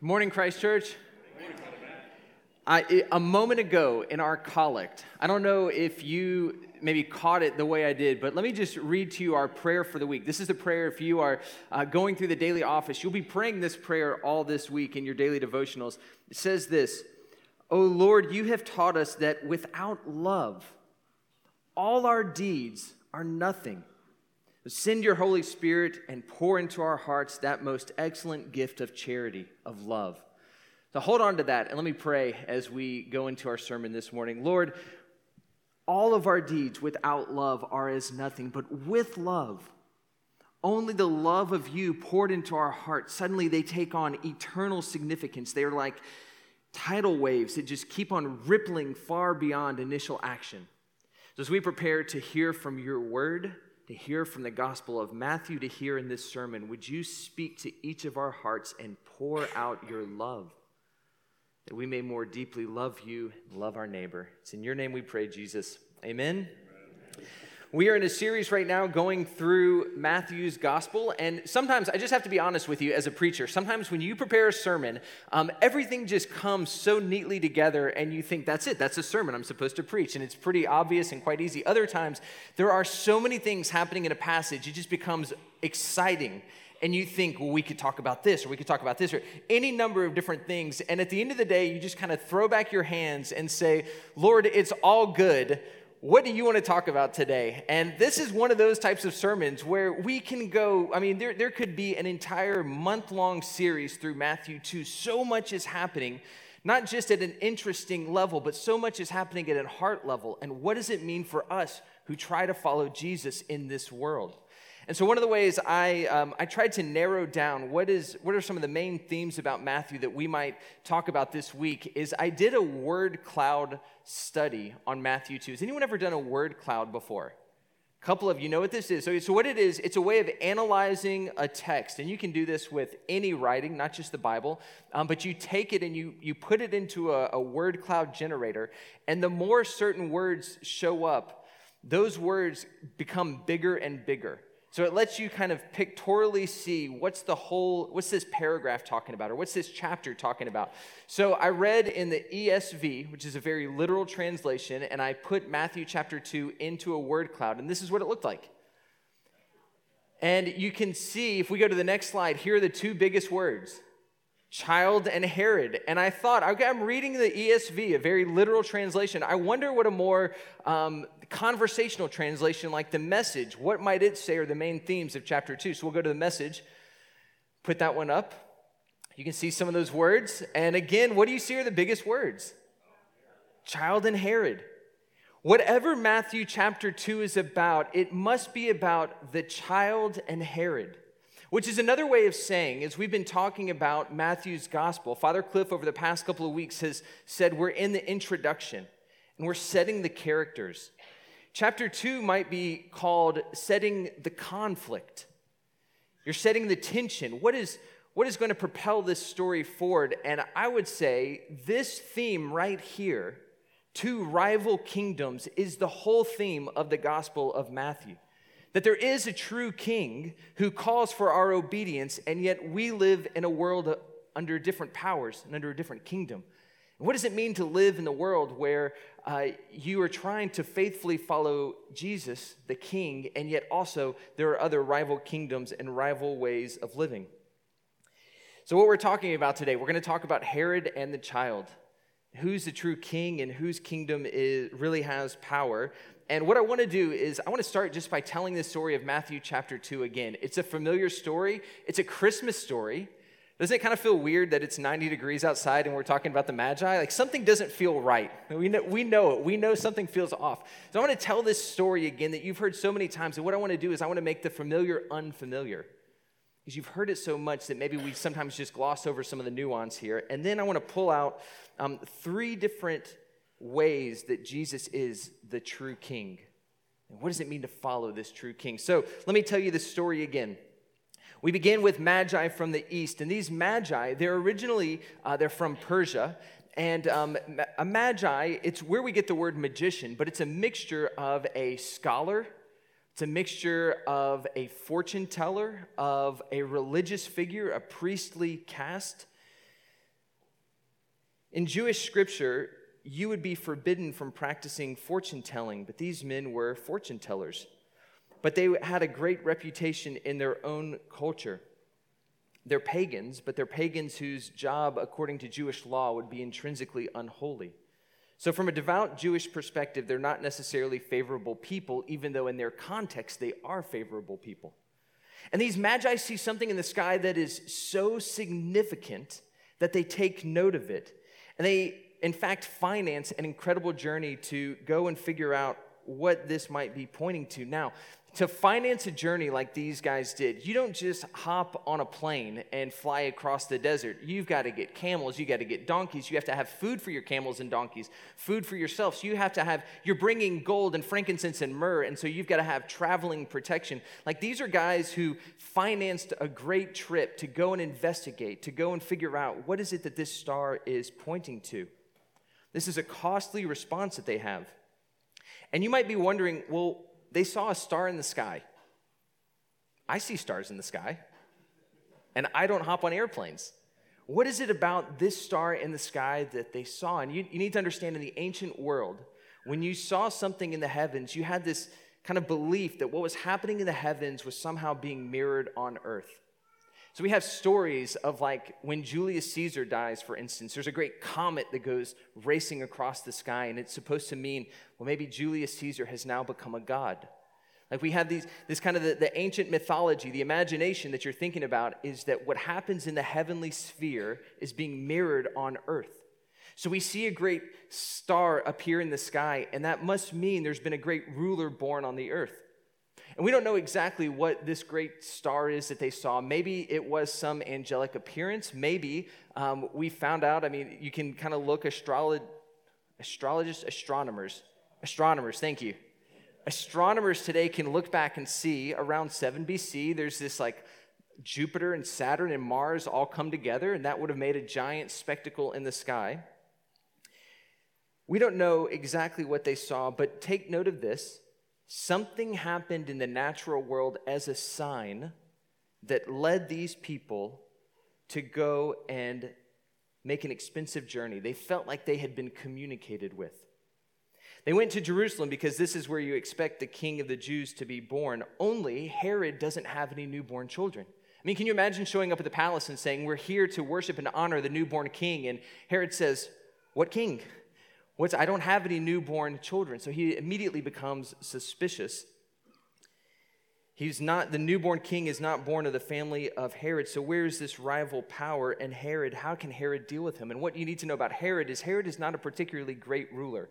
Morning, Christ Church. I, a moment ago in our collect, I don't know if you maybe caught it the way I did, but let me just read to you our prayer for the week. This is the prayer if you are uh, going through the daily office. You'll be praying this prayer all this week in your daily devotionals. It says this Oh Lord, you have taught us that without love, all our deeds are nothing. Send your Holy Spirit and pour into our hearts that most excellent gift of charity, of love. So hold on to that and let me pray as we go into our sermon this morning. Lord, all of our deeds without love are as nothing, but with love, only the love of you poured into our hearts, suddenly they take on eternal significance. They are like tidal waves that just keep on rippling far beyond initial action. So as we prepare to hear from your word, to hear from the Gospel of Matthew, to hear in this sermon, would you speak to each of our hearts and pour out your love that we may more deeply love you and love our neighbor? It's in your name we pray, Jesus. Amen. We are in a series right now going through Matthew's gospel. And sometimes, I just have to be honest with you as a preacher, sometimes when you prepare a sermon, um, everything just comes so neatly together, and you think, that's it, that's a sermon I'm supposed to preach. And it's pretty obvious and quite easy. Other times, there are so many things happening in a passage, it just becomes exciting and you think, well, we could talk about this, or we could talk about this, or any number of different things. And at the end of the day, you just kind of throw back your hands and say, Lord, it's all good what do you want to talk about today? And this is one of those types of sermons where we can go. I mean, there, there could be an entire month long series through Matthew 2. So much is happening, not just at an interesting level, but so much is happening at a heart level. And what does it mean for us who try to follow Jesus in this world? And so, one of the ways I, um, I tried to narrow down what, is, what are some of the main themes about Matthew that we might talk about this week is I did a word cloud study on Matthew 2. Has anyone ever done a word cloud before? A couple of you know what this is. So, so, what it is, it's a way of analyzing a text. And you can do this with any writing, not just the Bible. Um, but you take it and you, you put it into a, a word cloud generator. And the more certain words show up, those words become bigger and bigger. So it lets you kind of pictorially see what's the whole, what's this paragraph talking about, or what's this chapter talking about. So I read in the ESV, which is a very literal translation, and I put Matthew chapter 2 into a word cloud, and this is what it looked like. And you can see, if we go to the next slide, here are the two biggest words child and Herod. And I thought, okay, I'm reading the ESV, a very literal translation. I wonder what a more um, conversational translation like the message, what might it say are the main themes of chapter 2? So we'll go to the message, put that one up. You can see some of those words. And again, what do you see are the biggest words? Child and Herod. Whatever Matthew chapter 2 is about, it must be about the child and Herod. Which is another way of saying, as we've been talking about Matthew's gospel, Father Cliff over the past couple of weeks has said we're in the introduction and we're setting the characters. Chapter two might be called setting the conflict. You're setting the tension. What is, what is going to propel this story forward? And I would say this theme right here, two rival kingdoms, is the whole theme of the Gospel of Matthew that there is a true king who calls for our obedience, and yet we live in a world under different powers and under a different kingdom. What does it mean to live in the world where uh, you are trying to faithfully follow Jesus, the king, and yet also there are other rival kingdoms and rival ways of living? So, what we're talking about today, we're going to talk about Herod and the child. Who's the true king and whose kingdom is, really has power? And what I want to do is, I want to start just by telling the story of Matthew chapter 2 again. It's a familiar story, it's a Christmas story. Doesn't it kind of feel weird that it's 90 degrees outside and we're talking about the Magi? Like something doesn't feel right. We know, we know it. We know something feels off. So I want to tell this story again that you've heard so many times. And what I want to do is I want to make the familiar unfamiliar. Because you've heard it so much that maybe we sometimes just gloss over some of the nuance here. And then I want to pull out um, three different ways that Jesus is the true king. And what does it mean to follow this true king? So let me tell you the story again. We begin with magi from the east, and these magi, they're originally uh, they're from Persia, and um, a magi, it's where we get the word magician, but it's a mixture of a scholar, it's a mixture of a fortune teller, of a religious figure, a priestly caste. In Jewish scripture, you would be forbidden from practicing fortune telling, but these men were fortune tellers. But they had a great reputation in their own culture. They're pagans, but they're pagans whose job, according to Jewish law, would be intrinsically unholy. So, from a devout Jewish perspective, they're not necessarily favorable people, even though in their context they are favorable people. And these magi see something in the sky that is so significant that they take note of it. And they, in fact, finance an incredible journey to go and figure out what this might be pointing to. Now, to finance a journey like these guys did, you don't just hop on a plane and fly across the desert. You've got to get camels, you got to get donkeys, you have to have food for your camels and donkeys, food for yourself. So you have to have, you're bringing gold and frankincense and myrrh, and so you've got to have traveling protection. Like these are guys who financed a great trip to go and investigate, to go and figure out what is it that this star is pointing to. This is a costly response that they have. And you might be wondering, well, they saw a star in the sky. I see stars in the sky, and I don't hop on airplanes. What is it about this star in the sky that they saw? And you, you need to understand in the ancient world, when you saw something in the heavens, you had this kind of belief that what was happening in the heavens was somehow being mirrored on earth. So we have stories of like when Julius Caesar dies, for instance, there's a great comet that goes racing across the sky, and it's supposed to mean, well, maybe Julius Caesar has now become a god. Like we have these, this kind of the, the ancient mythology, the imagination that you're thinking about is that what happens in the heavenly sphere is being mirrored on earth. So we see a great star appear in the sky, and that must mean there's been a great ruler born on the earth. And we don't know exactly what this great star is that they saw. Maybe it was some angelic appearance. Maybe um, we found out, I mean, you can kind of look astrolog- astrologists, astronomers, astronomers, thank you. Astronomers today can look back and see around 7 BC, there's this like Jupiter and Saturn and Mars all come together, and that would have made a giant spectacle in the sky. We don't know exactly what they saw, but take note of this something happened in the natural world as a sign that led these people to go and make an expensive journey. They felt like they had been communicated with. They went to Jerusalem because this is where you expect the king of the Jews to be born. Only Herod doesn't have any newborn children. I mean, can you imagine showing up at the palace and saying, We're here to worship and honor the newborn king? And Herod says, What king? What's, I don't have any newborn children. So he immediately becomes suspicious. He's not, the newborn king is not born of the family of Herod. So where is this rival power? And Herod, how can Herod deal with him? And what you need to know about Herod is Herod is not a particularly great ruler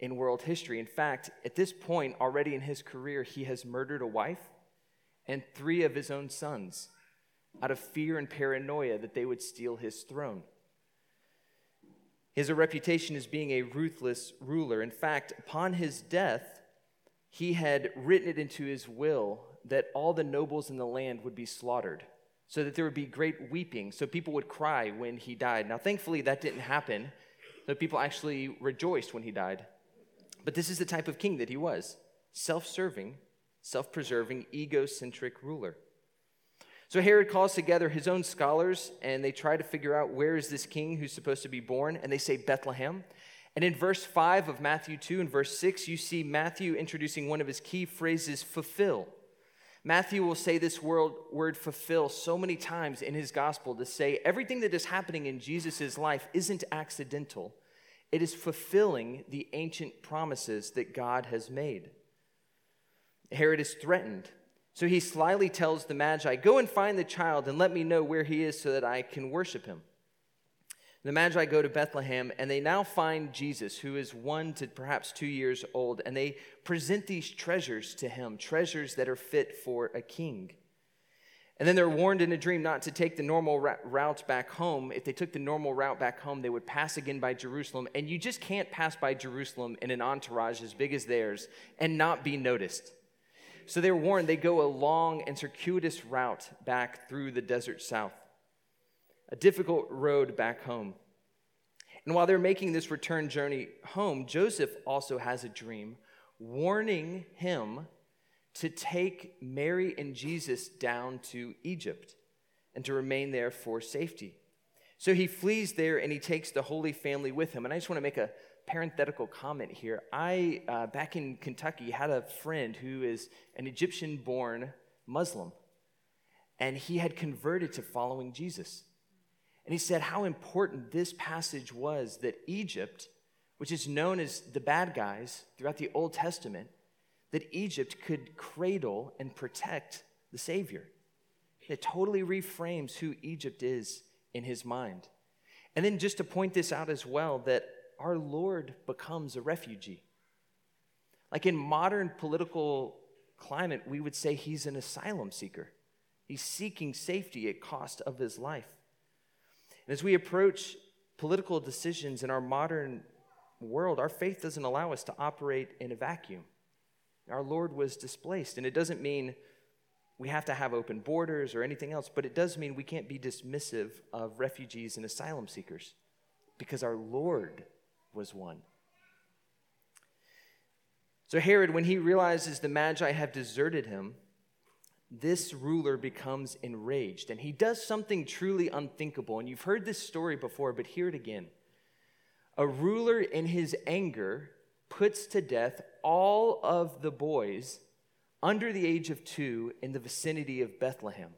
in world history. In fact, at this point, already in his career, he has murdered a wife and three of his own sons out of fear and paranoia that they would steal his throne. A reputation as being a ruthless ruler. In fact, upon his death, he had written it into his will that all the nobles in the land would be slaughtered, so that there would be great weeping, so people would cry when he died. Now, thankfully, that didn't happen. The people actually rejoiced when he died. But this is the type of king that he was self serving, self preserving, egocentric ruler. So Herod calls together his own scholars and they try to figure out where is this king who's supposed to be born, and they say Bethlehem. And in verse 5 of Matthew 2 and verse 6, you see Matthew introducing one of his key phrases, fulfill. Matthew will say this word, word fulfill so many times in his gospel to say everything that is happening in Jesus' life isn't accidental. It is fulfilling the ancient promises that God has made. Herod is threatened so he slyly tells the Magi, Go and find the child and let me know where he is so that I can worship him. The Magi go to Bethlehem and they now find Jesus, who is one to perhaps two years old, and they present these treasures to him, treasures that are fit for a king. And then they're warned in a dream not to take the normal route back home. If they took the normal route back home, they would pass again by Jerusalem. And you just can't pass by Jerusalem in an entourage as big as theirs and not be noticed. So they're warned they go a long and circuitous route back through the desert south, a difficult road back home. And while they're making this return journey home, Joseph also has a dream warning him to take Mary and Jesus down to Egypt and to remain there for safety. So he flees there and he takes the Holy Family with him. And I just want to make a parenthetical comment here. I, uh, back in Kentucky, had a friend who is an Egyptian born Muslim, and he had converted to following Jesus. And he said how important this passage was that Egypt, which is known as the bad guys throughout the Old Testament, that Egypt could cradle and protect the Savior. It totally reframes who Egypt is in his mind. And then just to point this out as well, that our Lord becomes a refugee. Like in modern political climate, we would say he's an asylum seeker. He's seeking safety at cost of his life. And as we approach political decisions in our modern world, our faith doesn't allow us to operate in a vacuum. Our Lord was displaced, and it doesn't mean we have to have open borders or anything else, but it does mean we can't be dismissive of refugees and asylum seekers because our Lord was one. So, Herod, when he realizes the Magi have deserted him, this ruler becomes enraged and he does something truly unthinkable. And you've heard this story before, but hear it again. A ruler, in his anger, puts to death all of the boys under the age of two in the vicinity of Bethlehem.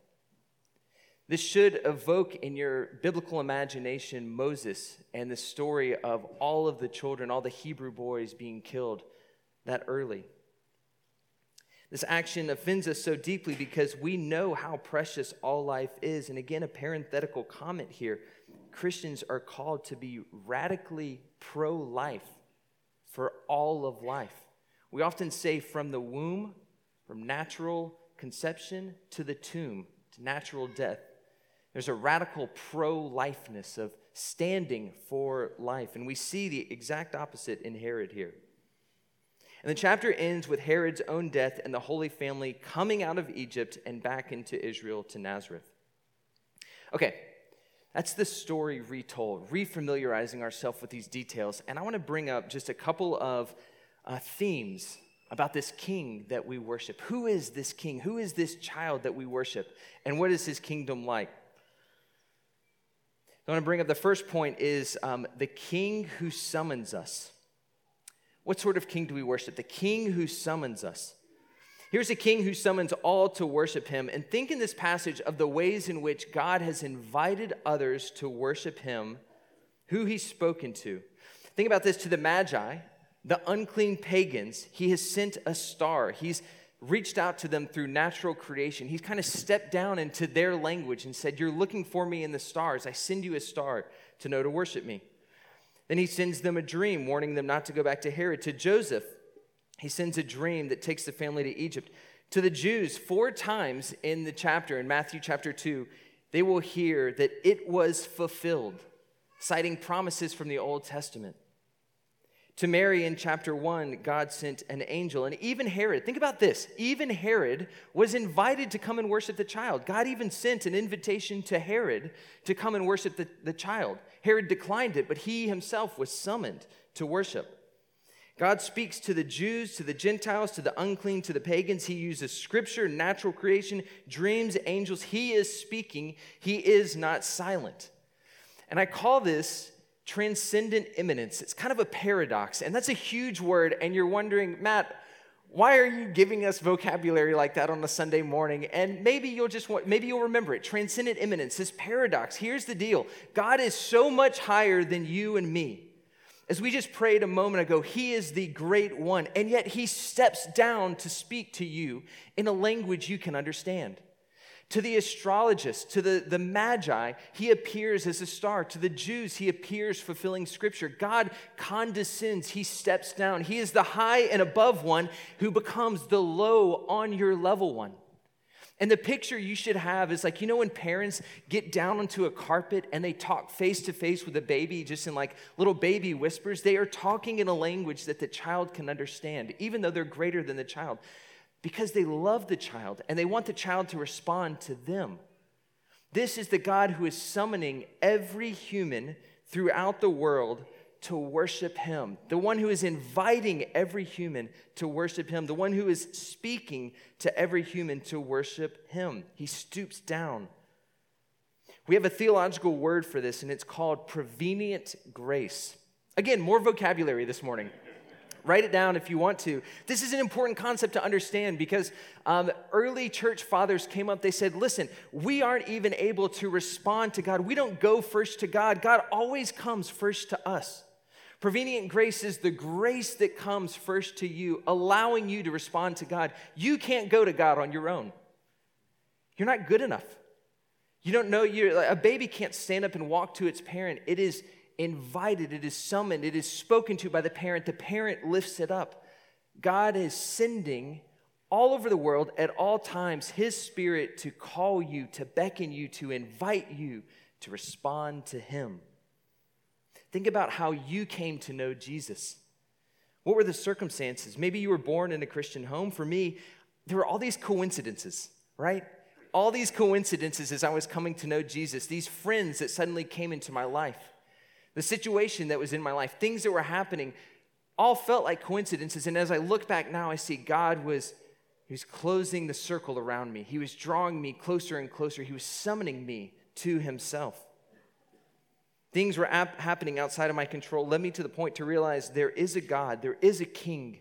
This should evoke in your biblical imagination Moses and the story of all of the children, all the Hebrew boys being killed that early. This action offends us so deeply because we know how precious all life is. And again, a parenthetical comment here Christians are called to be radically pro life for all of life. We often say from the womb, from natural conception to the tomb, to natural death. There's a radical pro lifeness of standing for life. And we see the exact opposite in Herod here. And the chapter ends with Herod's own death and the Holy Family coming out of Egypt and back into Israel to Nazareth. Okay, that's the story retold, refamiliarizing ourselves with these details. And I want to bring up just a couple of uh, themes about this king that we worship. Who is this king? Who is this child that we worship? And what is his kingdom like? I want to bring up the first point is um, the king who summons us. What sort of king do we worship? The king who summons us. Here's a king who summons all to worship him. And think in this passage of the ways in which God has invited others to worship him, who he's spoken to. Think about this to the Magi, the unclean pagans. He has sent a star. He's reached out to them through natural creation. He's kind of stepped down into their language and said, You're looking for me in the stars. I send you a star to know to worship me. Then he sends them a dream, warning them not to go back to Herod. To Joseph, he sends a dream that takes the family to Egypt. To the Jews, four times in the chapter, in Matthew chapter 2, they will hear that it was fulfilled, citing promises from the Old Testament. To Mary in chapter 1, God sent an angel. And even Herod, think about this even Herod was invited to come and worship the child. God even sent an invitation to Herod to come and worship the, the child. Herod declined it, but he himself was summoned to worship. God speaks to the Jews, to the Gentiles, to the unclean, to the pagans. He uses scripture, natural creation, dreams, angels. He is speaking, he is not silent. And I call this transcendent immanence. It's kind of a paradox, and that's a huge word. And you're wondering, Matt, why are you giving us vocabulary like that on a Sunday morning? And maybe you'll just want, maybe you'll remember it. Transcendent immanence, this paradox. Here's the deal God is so much higher than you and me. As we just prayed a moment ago, He is the great one, and yet He steps down to speak to you in a language you can understand. To the astrologists, to the, the magi, he appears as a star. To the Jews, he appears fulfilling scripture. God condescends, he steps down. He is the high and above one who becomes the low on your level one. And the picture you should have is like, you know, when parents get down onto a carpet and they talk face to face with a baby, just in like little baby whispers, they are talking in a language that the child can understand, even though they're greater than the child because they love the child and they want the child to respond to them. This is the God who is summoning every human throughout the world to worship him, the one who is inviting every human to worship him, the one who is speaking to every human to worship him. He stoops down. We have a theological word for this, and it's called prevenient grace. Again, more vocabulary this morning. Write it down if you want to. This is an important concept to understand because um, early church fathers came up. They said, listen, we aren't even able to respond to God. We don't go first to God, God always comes first to us. Prevenient grace is the grace that comes first to you, allowing you to respond to God. You can't go to God on your own. You're not good enough. You don't know you're a baby can't stand up and walk to its parent. It is invited, it is summoned, it is spoken to by the parent. The parent lifts it up. God is sending all over the world at all times his spirit to call you, to beckon you, to invite you to respond to him. Think about how you came to know Jesus. What were the circumstances? Maybe you were born in a Christian home. For me, there were all these coincidences, right? All these coincidences as I was coming to know Jesus, these friends that suddenly came into my life the situation that was in my life, things that were happening, all felt like coincidences. And as I look back now, I see God was, he was closing the circle around me. He was drawing me closer and closer. He was summoning me to himself. Things were ap- happening outside of my control, led me to the point to realize there is a God, there is a king,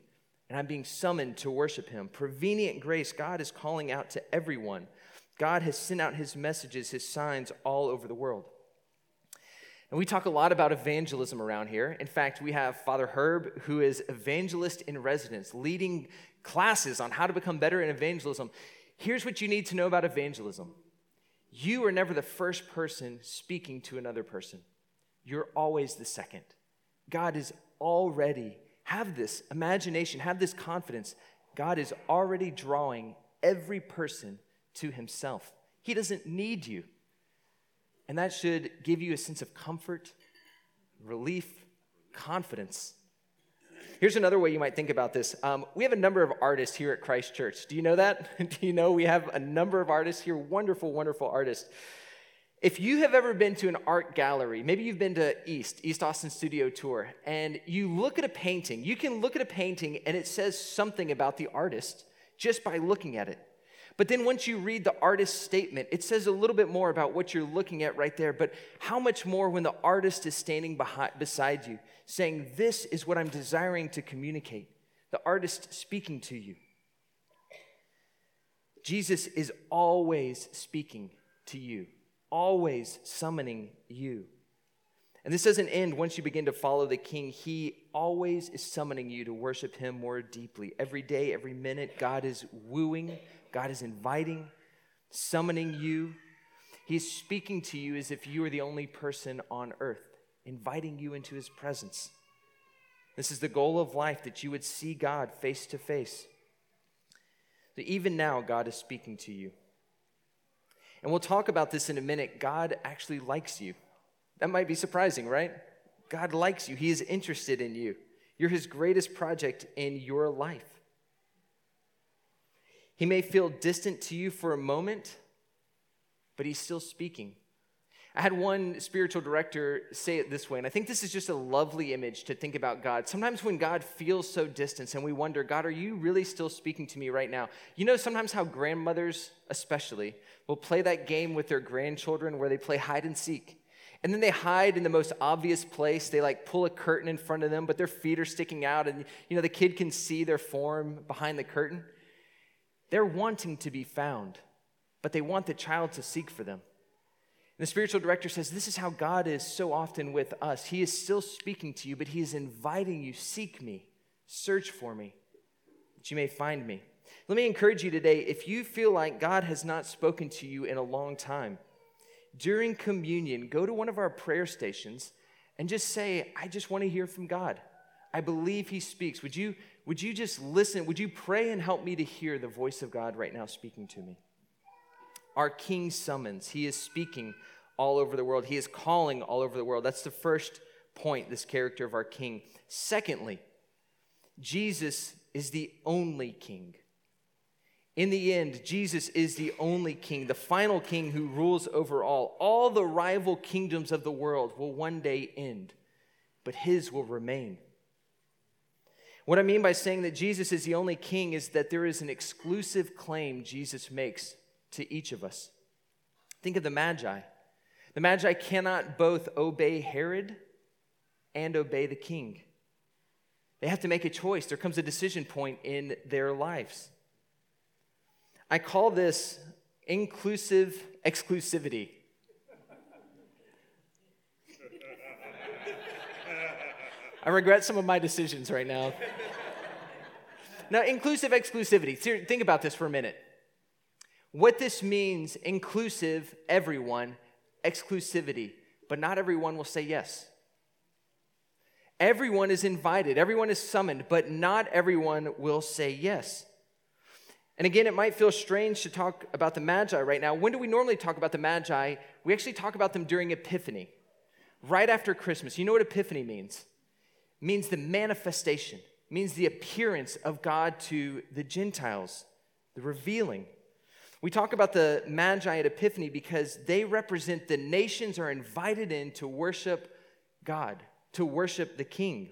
and I'm being summoned to worship him. Prevenient grace, God is calling out to everyone. God has sent out his messages, his signs all over the world. And we talk a lot about evangelism around here. In fact, we have Father Herb, who is evangelist in residence, leading classes on how to become better in evangelism. Here's what you need to know about evangelism you are never the first person speaking to another person, you're always the second. God is already, have this imagination, have this confidence. God is already drawing every person to himself. He doesn't need you. And that should give you a sense of comfort, relief, confidence. Here's another way you might think about this. Um, we have a number of artists here at Christ Church. Do you know that? Do you know we have a number of artists here? Wonderful, wonderful artists. If you have ever been to an art gallery, maybe you've been to East, East Austin Studio Tour, and you look at a painting, you can look at a painting and it says something about the artist just by looking at it. But then once you read the artist's statement, it says a little bit more about what you're looking at right there. But how much more when the artist is standing behind, beside you, saying, This is what I'm desiring to communicate? The artist speaking to you. Jesus is always speaking to you, always summoning you. And this doesn't end once you begin to follow the king. He always is summoning you to worship him more deeply. Every day, every minute, God is wooing God is inviting, summoning you. He's speaking to you as if you are the only person on earth, inviting you into his presence. This is the goal of life that you would see God face to face. So even now, God is speaking to you. And we'll talk about this in a minute. God actually likes you. That might be surprising, right? God likes you, He is interested in you. You're His greatest project in your life. He may feel distant to you for a moment, but he's still speaking. I had one spiritual director say it this way, and I think this is just a lovely image to think about God. Sometimes when God feels so distant and we wonder, God, are you really still speaking to me right now? You know, sometimes how grandmothers, especially, will play that game with their grandchildren where they play hide and seek. And then they hide in the most obvious place. They like pull a curtain in front of them, but their feet are sticking out, and you know, the kid can see their form behind the curtain. They're wanting to be found, but they want the child to seek for them. And the spiritual director says, This is how God is so often with us. He is still speaking to you, but He is inviting you seek me, search for me, that you may find me. Let me encourage you today if you feel like God has not spoken to you in a long time, during communion, go to one of our prayer stations and just say, I just want to hear from God. I believe He speaks. Would you would you just listen? Would you pray and help me to hear the voice of God right now speaking to me? Our King summons. He is speaking all over the world, He is calling all over the world. That's the first point, this character of our King. Secondly, Jesus is the only King. In the end, Jesus is the only king, the final king who rules over all. All the rival kingdoms of the world will one day end, but his will remain. What I mean by saying that Jesus is the only king is that there is an exclusive claim Jesus makes to each of us. Think of the Magi. The Magi cannot both obey Herod and obey the king. They have to make a choice. There comes a decision point in their lives. I call this inclusive exclusivity. I regret some of my decisions right now. now, inclusive exclusivity. Think about this for a minute. What this means inclusive, everyone, exclusivity, but not everyone will say yes. Everyone is invited, everyone is summoned, but not everyone will say yes. And again, it might feel strange to talk about the Magi right now. When do we normally talk about the Magi? We actually talk about them during Epiphany, right after Christmas. You know what Epiphany means? Means the manifestation, means the appearance of God to the Gentiles, the revealing. We talk about the Magi at Epiphany because they represent the nations are invited in to worship God to worship the king.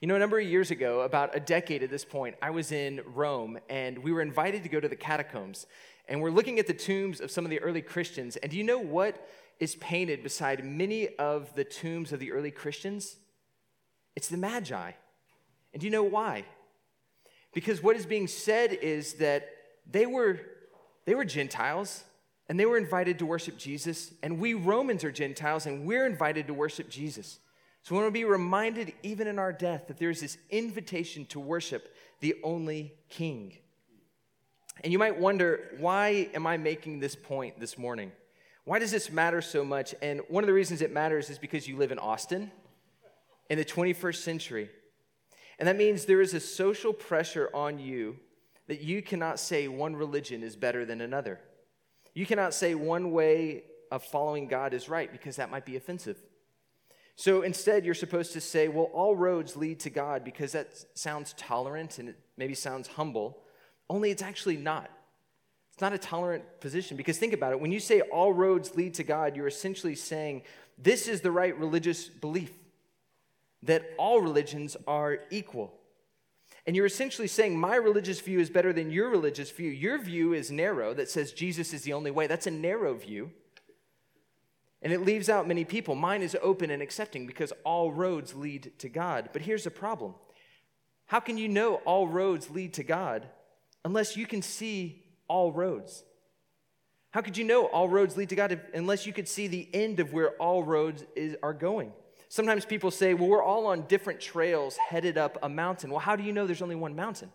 You know, a number of years ago, about a decade at this point, I was in Rome and we were invited to go to the catacombs. And we're looking at the tombs of some of the early Christians. And do you know what is painted beside many of the tombs of the early Christians? It's the Magi. And do you know why? Because what is being said is that they were, they were Gentiles and they were invited to worship Jesus. And we Romans are Gentiles and we're invited to worship Jesus. So we want to be reminded, even in our death, that there's this invitation to worship the only King. And you might wonder, why am I making this point this morning? Why does this matter so much? And one of the reasons it matters is because you live in Austin in the 21st century. And that means there is a social pressure on you that you cannot say one religion is better than another. You cannot say one way of following God is right because that might be offensive. So instead, you're supposed to say, well, all roads lead to God because that sounds tolerant and it maybe sounds humble, only it's actually not. It's not a tolerant position because think about it. When you say all roads lead to God, you're essentially saying this is the right religious belief, that all religions are equal. And you're essentially saying my religious view is better than your religious view. Your view is narrow, that says Jesus is the only way. That's a narrow view. And it leaves out many people. Mine is open and accepting because all roads lead to God. But here's the problem how can you know all roads lead to God unless you can see all roads? How could you know all roads lead to God unless you could see the end of where all roads is, are going? Sometimes people say, well, we're all on different trails headed up a mountain. Well, how do you know there's only one mountain?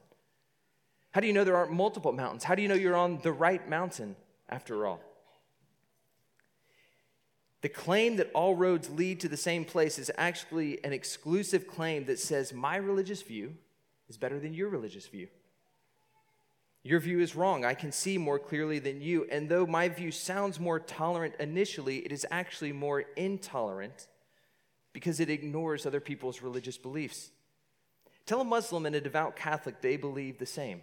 How do you know there aren't multiple mountains? How do you know you're on the right mountain after all? The claim that all roads lead to the same place is actually an exclusive claim that says my religious view is better than your religious view. Your view is wrong. I can see more clearly than you. And though my view sounds more tolerant initially, it is actually more intolerant because it ignores other people's religious beliefs. Tell a Muslim and a devout Catholic they believe the same,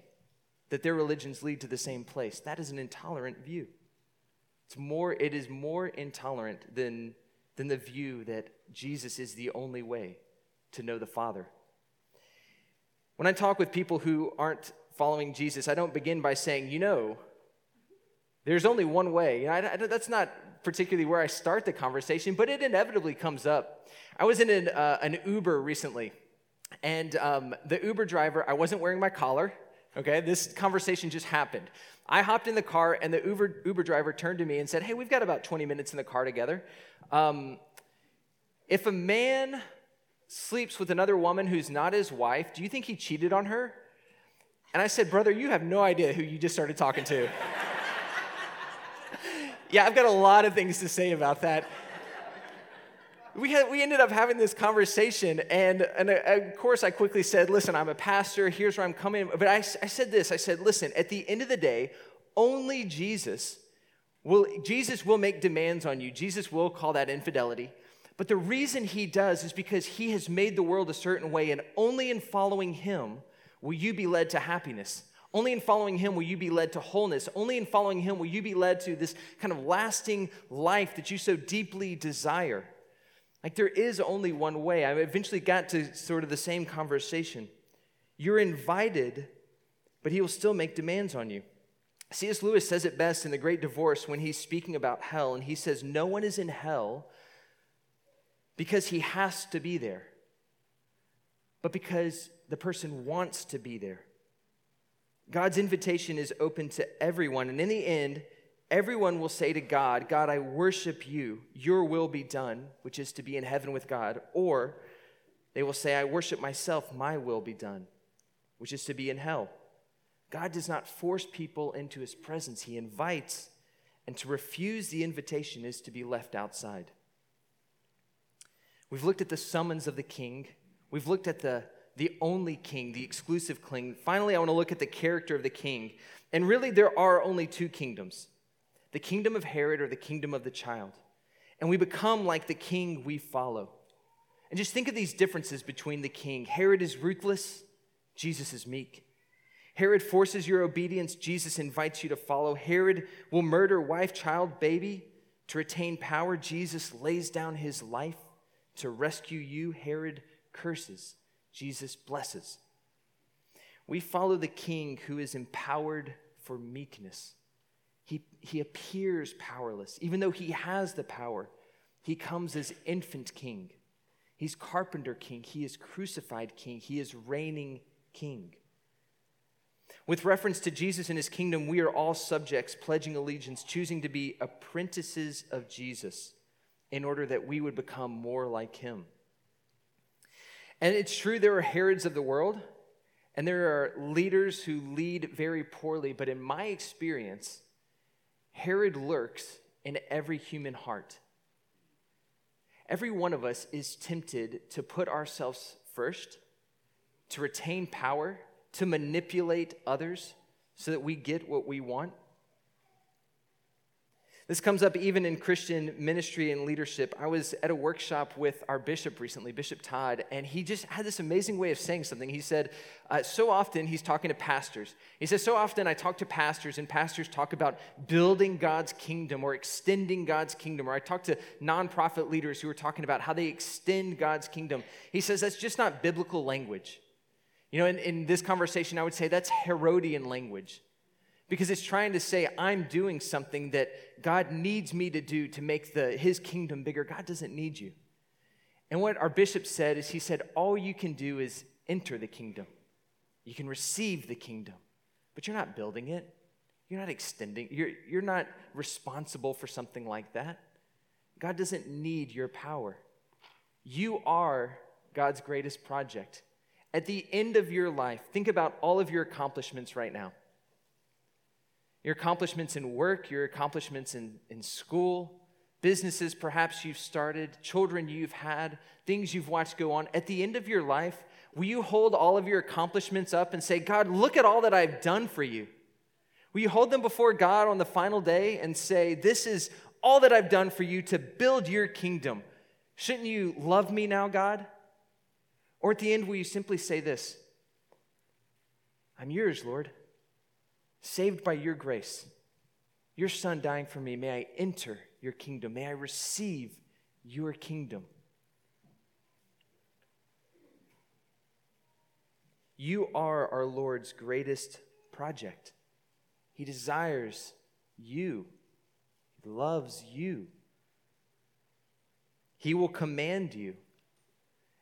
that their religions lead to the same place. That is an intolerant view. It's more, it is more intolerant than, than the view that Jesus is the only way to know the Father. When I talk with people who aren't following Jesus, I don't begin by saying, you know, there's only one way. You know, I, I, that's not particularly where I start the conversation, but it inevitably comes up. I was in an, uh, an Uber recently, and um, the Uber driver, I wasn't wearing my collar. Okay, this conversation just happened. I hopped in the car, and the Uber, Uber driver turned to me and said, Hey, we've got about 20 minutes in the car together. Um, if a man sleeps with another woman who's not his wife, do you think he cheated on her? And I said, Brother, you have no idea who you just started talking to. yeah, I've got a lot of things to say about that we, had, we ended up having this conversation, and, and uh, of course, I quickly said, Listen, I'm a pastor, here's where I'm coming. But I, I said this I said, Listen, at the end of the day, only Jesus will, Jesus will make demands on you. Jesus will call that infidelity. But the reason he does is because he has made the world a certain way, and only in following him will you be led to happiness. Only in following him will you be led to wholeness. Only in following him will you be led to this kind of lasting life that you so deeply desire. Like there is only one way. I eventually got to sort of the same conversation. You're invited, but he will still make demands on you. C.S. Lewis says it best in The Great Divorce when he's speaking about hell, and he says, No one is in hell because he has to be there, but because the person wants to be there. God's invitation is open to everyone, and in the end, everyone will say to God, God, I worship you, your will be done, which is to be in heaven with God. Or they will say, I worship myself, my will be done, which is to be in hell. God does not force people into his presence, he invites, and to refuse the invitation is to be left outside. We've looked at the summons of the king, we've looked at the the only king, the exclusive king. Finally, I want to look at the character of the king. And really, there are only two kingdoms the kingdom of Herod or the kingdom of the child. And we become like the king we follow. And just think of these differences between the king. Herod is ruthless, Jesus is meek. Herod forces your obedience, Jesus invites you to follow. Herod will murder wife, child, baby to retain power. Jesus lays down his life to rescue you. Herod curses. Jesus blesses. We follow the king who is empowered for meekness. He, he appears powerless. Even though he has the power, he comes as infant king. He's carpenter king. He is crucified king. He is reigning king. With reference to Jesus and his kingdom, we are all subjects, pledging allegiance, choosing to be apprentices of Jesus in order that we would become more like him. And it's true, there are Herods of the world, and there are leaders who lead very poorly, but in my experience, Herod lurks in every human heart. Every one of us is tempted to put ourselves first, to retain power, to manipulate others so that we get what we want. This comes up even in Christian ministry and leadership. I was at a workshop with our bishop recently, Bishop Todd, and he just had this amazing way of saying something. He said, uh, So often he's talking to pastors. He says, So often I talk to pastors, and pastors talk about building God's kingdom or extending God's kingdom. Or I talk to nonprofit leaders who are talking about how they extend God's kingdom. He says, That's just not biblical language. You know, in, in this conversation, I would say that's Herodian language because it's trying to say i'm doing something that god needs me to do to make the, his kingdom bigger. God doesn't need you. And what our bishop said is he said all you can do is enter the kingdom. You can receive the kingdom but you're not building it. You're not extending you're, you're not responsible for something like that. God doesn't need your power. You are god's greatest project. At the end of your life think about all of your accomplishments right now your accomplishments in work, your accomplishments in, in school, businesses perhaps you've started, children you've had, things you've watched go on. At the end of your life, will you hold all of your accomplishments up and say, God, look at all that I've done for you? Will you hold them before God on the final day and say, This is all that I've done for you to build your kingdom? Shouldn't you love me now, God? Or at the end, will you simply say this I'm yours, Lord saved by your grace, your son dying for me, may I enter your kingdom. May I receive your kingdom. You are our Lord's greatest project. He desires you, He loves you. He will command you,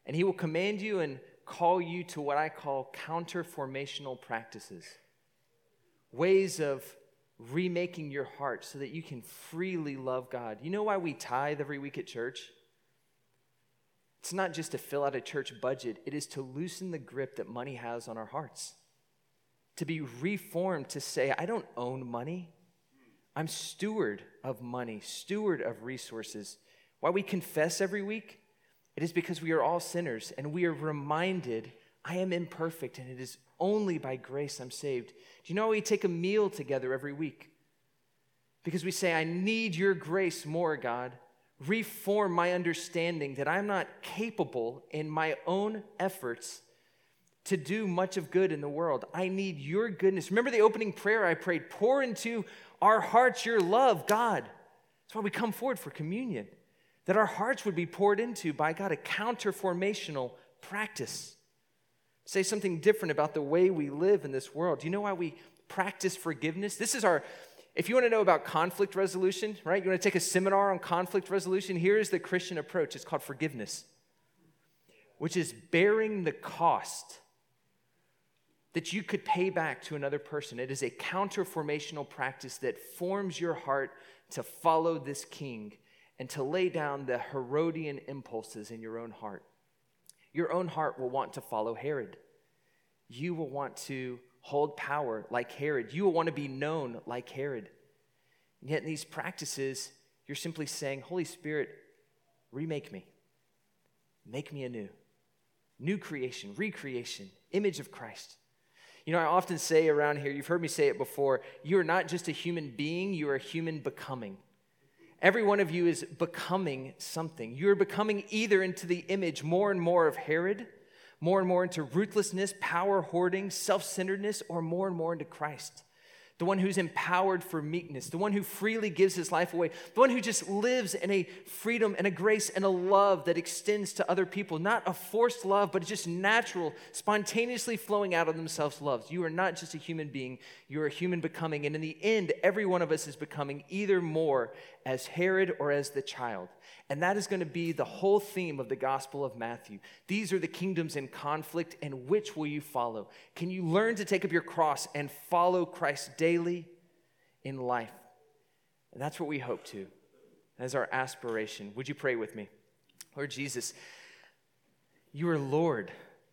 and He will command you and call you to what I call counterformational practices ways of remaking your heart so that you can freely love God. You know why we tithe every week at church? It's not just to fill out a church budget, it is to loosen the grip that money has on our hearts. To be reformed to say, I don't own money. I'm steward of money, steward of resources. Why we confess every week? It is because we are all sinners and we are reminded I am imperfect and it is only by grace I'm saved. Do you know we take a meal together every week? Because we say, I need your grace more, God. Reform my understanding that I'm not capable in my own efforts to do much of good in the world. I need your goodness. Remember the opening prayer I prayed? Pour into our hearts your love, God. That's why we come forward for communion, that our hearts would be poured into by God, a counterformational practice say something different about the way we live in this world. Do you know why we practice forgiveness. This is our, if you want to know about conflict resolution, right? You want to take a seminar on conflict resolution? Here is the Christian approach it's called forgiveness, which is bearing the cost that you could pay back to another person. It is a counterformational practice that forms your heart to follow this king and to lay down the Herodian impulses in your own heart. Your own heart will want to follow Herod. You will want to hold power like Herod. You will want to be known like Herod. And yet, in these practices, you're simply saying, Holy Spirit, remake me. Make me anew. New creation, recreation, image of Christ. You know, I often say around here, you've heard me say it before, you are not just a human being, you are a human becoming. Every one of you is becoming something. You're becoming either into the image more and more of Herod, more and more into ruthlessness, power hoarding, self centeredness, or more and more into Christ the one who's empowered for meekness, the one who freely gives his life away, the one who just lives in a freedom and a grace and a love that extends to other people. Not a forced love, but just natural, spontaneously flowing out of themselves loves. You are not just a human being, you're a human becoming. And in the end, every one of us is becoming either more as Herod or as the child. And that is going to be the whole theme of the Gospel of Matthew. These are the kingdoms in conflict, and which will you follow? Can you learn to take up your cross and follow Christ daily in life? And that's what we hope to. As our aspiration. Would you pray with me? Lord Jesus, you are Lord,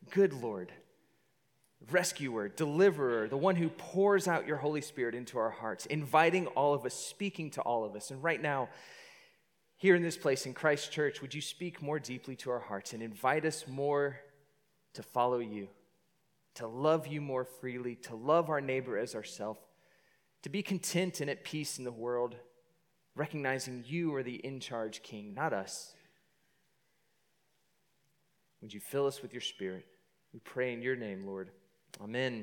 good Lord, rescuer, deliverer, the one who pours out your Holy Spirit into our hearts, inviting all of us, speaking to all of us. And right now, here in this place in Christ Church, would you speak more deeply to our hearts and invite us more to follow you, to love you more freely, to love our neighbor as ourselves, to be content and at peace in the world, recognizing you are the in charge king, not us. Would you fill us with your spirit? We pray in your name, Lord. Amen.